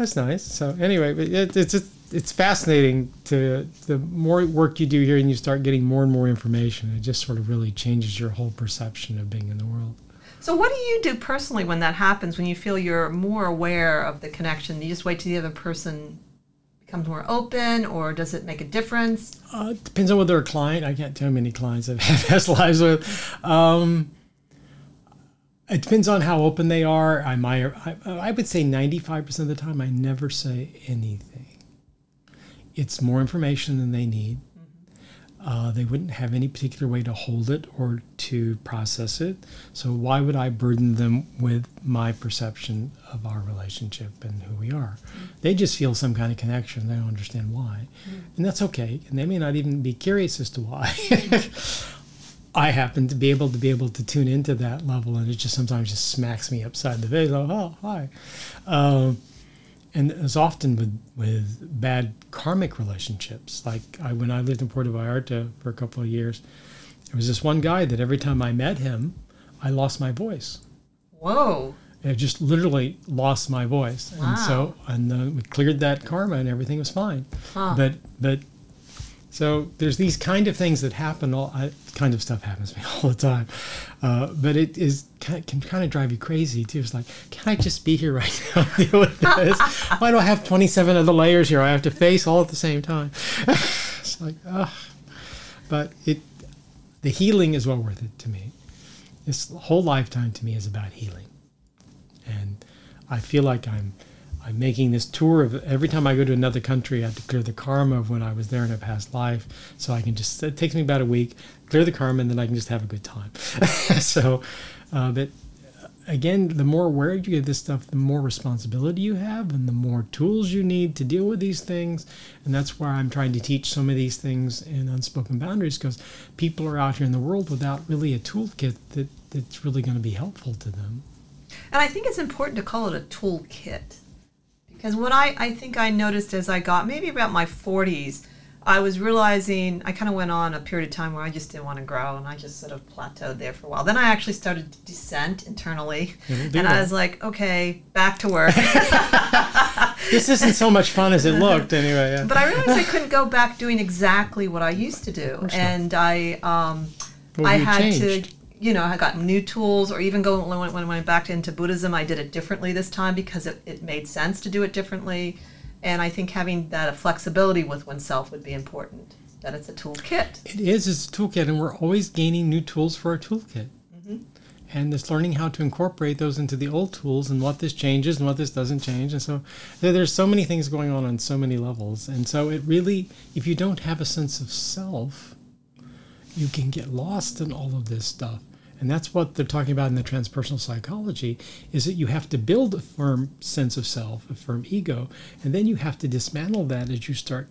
That's nice. So anyway, but it, it's just, it's fascinating to the more work you do here and you start getting more and more information. It just sort of really changes your whole perception of being in the world. So, what do you do personally when that happens? When you feel you're more aware of the connection, you just wait till the other person becomes more open, or does it make a difference? Uh, it depends on whether a client. I can't tell many clients I've had past lives with. Um, it depends on how open they are. I might. I, I would say ninety-five percent of the time, I never say anything. It's more information than they need. Mm-hmm. Uh, they wouldn't have any particular way to hold it or to process it. So why would I burden them with my perception of our relationship and who we are? Mm-hmm. They just feel some kind of connection. They don't understand why, mm-hmm. and that's okay. And they may not even be curious as to why. I happen to be able to be able to tune into that level, and it just sometimes just smacks me upside the face. Oh, oh hi. Um, and as often with with bad karmic relationships. Like I, when I lived in Puerto Vallarta for a couple of years, there was this one guy that every time I met him, I lost my voice. Whoa. I just literally lost my voice, and so and uh, we cleared that karma, and everything was fine. Huh. But but so there's these kind of things that happen. All I, kind of stuff happens to me all the time, uh, but it is can, can kind of drive you crazy too. It's like, can I just be here right now deal with this? Why do I have 27 other layers here? I have to face all at the same time. it's like, ugh. But it, the healing is well worth it to me. This whole lifetime to me is about healing, and I feel like I'm I'm making this tour of every time I go to another country, I have to clear the karma of when I was there in a past life. So I can just, it takes me about a week, clear the karma, and then I can just have a good time. so, uh, but again, the more aware you get this stuff, the more responsibility you have and the more tools you need to deal with these things. And that's why I'm trying to teach some of these things in Unspoken Boundaries because people are out here in the world without really a toolkit that, that's really going to be helpful to them. And I think it's important to call it a toolkit. Because what I, I think I noticed as I got maybe about my 40s, I was realizing I kind of went on a period of time where I just didn't want to grow and I just sort of plateaued there for a while. Then I actually started to descent internally. And I was like, okay, back to work. This isn't so much fun as it looked, anyway. Yeah. but I realized I couldn't go back doing exactly what I used to do. And I, um, Well, I had changed. to, you know, I got new tools, or even go when, when I went back into Buddhism, I did it differently this time because it, it made sense to do it differently. And I think having that flexibility with oneself would be important. That it's a toolkit. It is, it's a toolkit, and we're always gaining new tools for our toolkit. Mm-hmm. And it's learning how to incorporate those into the old tools and what this changes and what this doesn't change. And so there's so many things going on on so many levels. And so it really, if you don't have a sense of self, you can get lost in all of this stuff. And that's what they're talking about in the transpersonal psychology is that you have to build a firm sense of self, a firm ego, and then you have to dismantle that as you start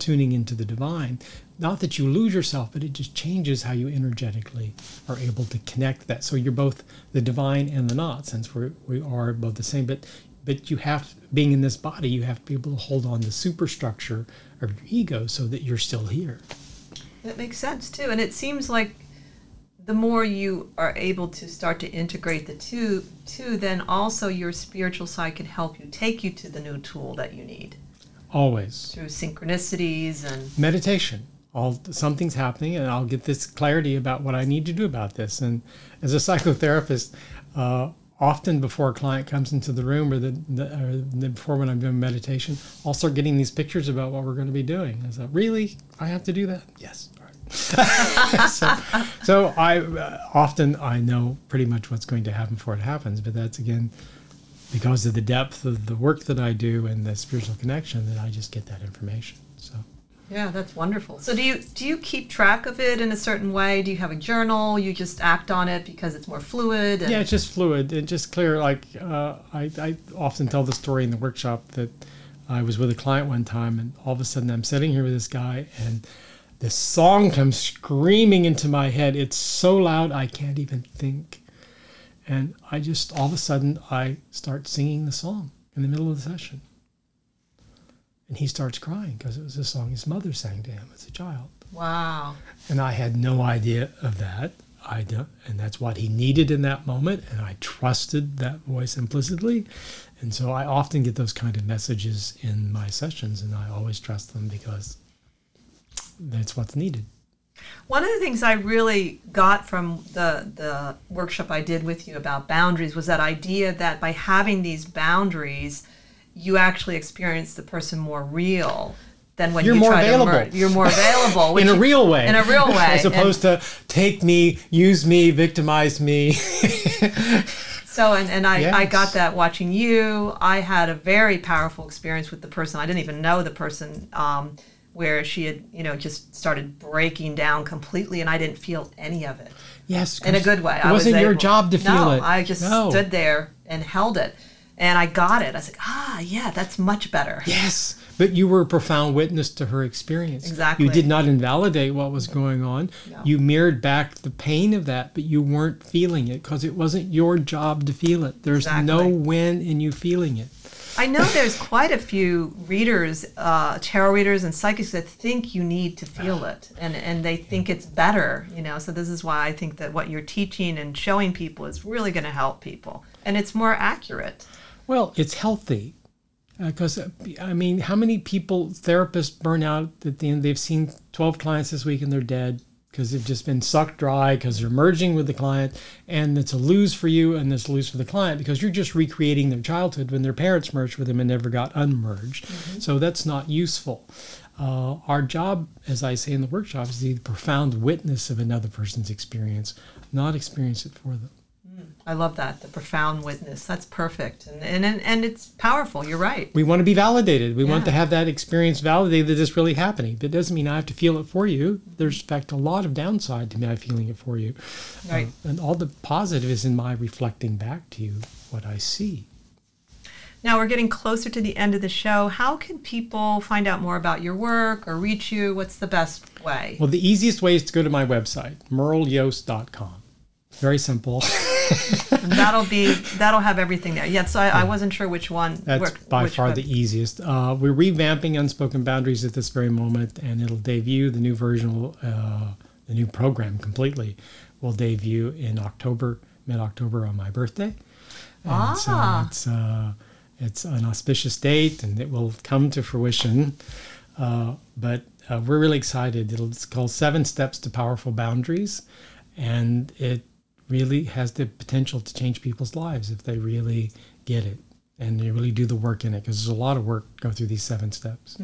tuning into the divine. Not that you lose yourself, but it just changes how you energetically are able to connect that. So you're both the divine and the not, since we're, we are both the same. But but you have being in this body, you have to be able to hold on the superstructure of your ego so that you're still here. That makes sense too. And it seems like the more you are able to start to integrate the two, two, then also your spiritual side can help you take you to the new tool that you need Always. through synchronicities and meditation. All something's happening, and I'll get this clarity about what I need to do about this. And as a psychotherapist, uh, often before a client comes into the room or the, the, or the before when I'm doing meditation, I'll start getting these pictures about what we're going to be doing. Is that really? I have to do that? Yes. So, so I uh, often I know pretty much what's going to happen before it happens, but that's again because of the depth of the work that I do and the spiritual connection that I just get that information. So. Yeah, that's wonderful. So do you do you keep track of it in a certain way? Do you have a journal? You just act on it because it's more fluid. and- Yeah, it's just fluid and just clear. Like uh, I, I often tell the story in the workshop that I was with a client one time, and all of a sudden I'm sitting here with this guy, and this song comes screaming into my head. It's so loud I can't even think, and I just all of a sudden I start singing the song in the middle of the session, and he starts crying because it was a song his mother sang to him as a child Wow. and I had no idea of that. I don't, and that's what he needed in that moment, and I trusted that voice implicitly, and so I often get those kind of messages in my sessions, and I always trust them because that's what's needed. One of the things I really got from the the workshop I did with you about boundaries was that idea that by having these boundaries, you actually experience the person more real than when You're you more try available. to merge. You're more available in a real way, In a real way, as opposed to take me, use me, victimize me. So, and, and I, I got that watching you. I had a very powerful experience with the person. I didn't even know the person, um, where she had, you know, just started breaking down completely, and I didn't feel any of it yes, in a good way. It I was wasn't your able- job to feel no, it. I just No. stood there and held it, and I got it. I was like, ah, yeah, that's much better. Yes, but you were a profound witness to her experience. Exactly. You did not invalidate what was going on. No. You mirrored back the pain of that, but you weren't feeling it because it wasn't your job to feel it. There's no Exactly. win in you feeling it. I know there's quite a few readers, uh, tarot readers and psychics that think you need to feel ah. it, and and they think it's better, you know. So this is why I think that what you're teaching and showing people is really going to help people, and it's more accurate. Well, it's healthy. Uh, because, uh, I mean, how many people, therapists burn out at the end? They've seen 12 clients this week and they're dead because they've just been sucked dry because they're merging with the client. And it's a lose for you and it's a lose for the client because you're just recreating their childhood when their parents merged with them and never got unmerged. So that's not useful. Uh, our job, as I say in the workshop, is to be the profound witness of another person's experience, not experience it for them. I love that the profound witness. That's perfect, and and and, and it's powerful. You're right. We want to be validated. We want to have that experience validated that it's really happening. But it doesn't mean I have to feel it for you. There's, in fact, a lot of downside to my feeling it for you. Right. Uh, and all the positive is in my reflecting back to you what I see. Now we're getting closer to the end of the show. How can people find out more about your work or reach you? What's the best way? Well, the easiest way is to go to my website, merleyost.com. Very simple. That'll be that'll have everything there. Yeah, so I, I wasn't sure which one. That's worked- by which far the easiest. Uh, we're revamping Unspoken Boundaries at this very moment, and it'll debut. The new version, will, uh, the new program completely, will debut in October, mid-October on my birthday. And so Ah. it's uh, it's an auspicious date, and it will come to fruition. Uh, but uh, we're really excited. It'll, it's called Seven Steps to Powerful Boundaries, and it really has the potential to change people's lives if they really get it and they really do the work in it. Because there's a lot of work go through these seven steps.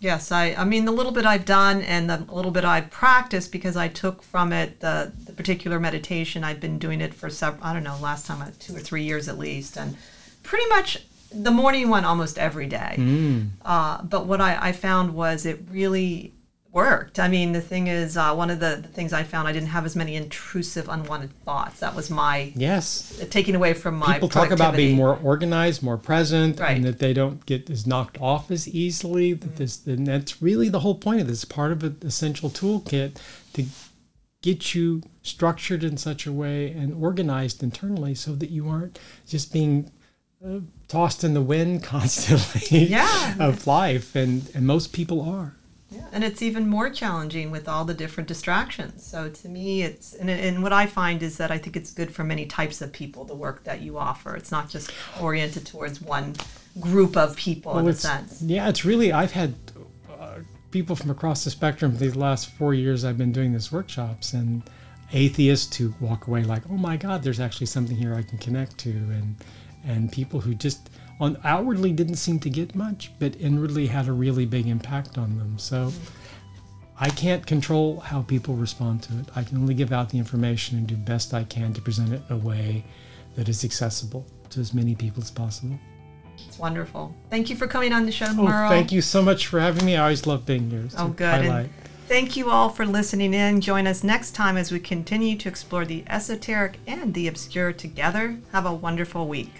Yes, I, I mean the little bit I've done and the little bit I've practiced because I took from it the, the particular meditation. I've been doing it for several, I don't know, last time uh, two or three years at least, and pretty much the morning one almost every day. Mm. Uh, but what I, I found was it really worked. I mean, the thing is, uh, one of the, the things I found, I didn't have as many intrusive, unwanted thoughts. That was my Yes. taking away from my People talk about being more organized, more present, Right. and that they don't get as knocked off as easily. That this, and that's really the whole point of this. Part of an essential toolkit to get you structured in such a way and organized internally, so that you aren't just being uh, tossed in the wind constantly Yeah. of life. And and most people are. Yeah, and it's even more challenging with all the different distractions. So to me, it's and, and what I find is that I think it's good for many types of people. The work that you offer, it's not just oriented towards one group of people in a sense. Yeah, it's really, I've had uh, people from across the spectrum these last four years I've been doing these workshops, and atheists who walk away like, oh my God, there's actually something here I can connect to, and and people who just on outwardly didn't seem to get much, but inwardly had a really big impact on them. So I can't control how people respond to it. I can only give out the information and do best I can to present it in a way that is accessible to as many people as possible. It's wonderful. Thank you for coming on the show, Oh, Merle. thank you so much for having me. I always love being here. Oh, good. Thank you all for listening in. Join us next time as we continue to explore the esoteric and the obscure together. Have a wonderful week.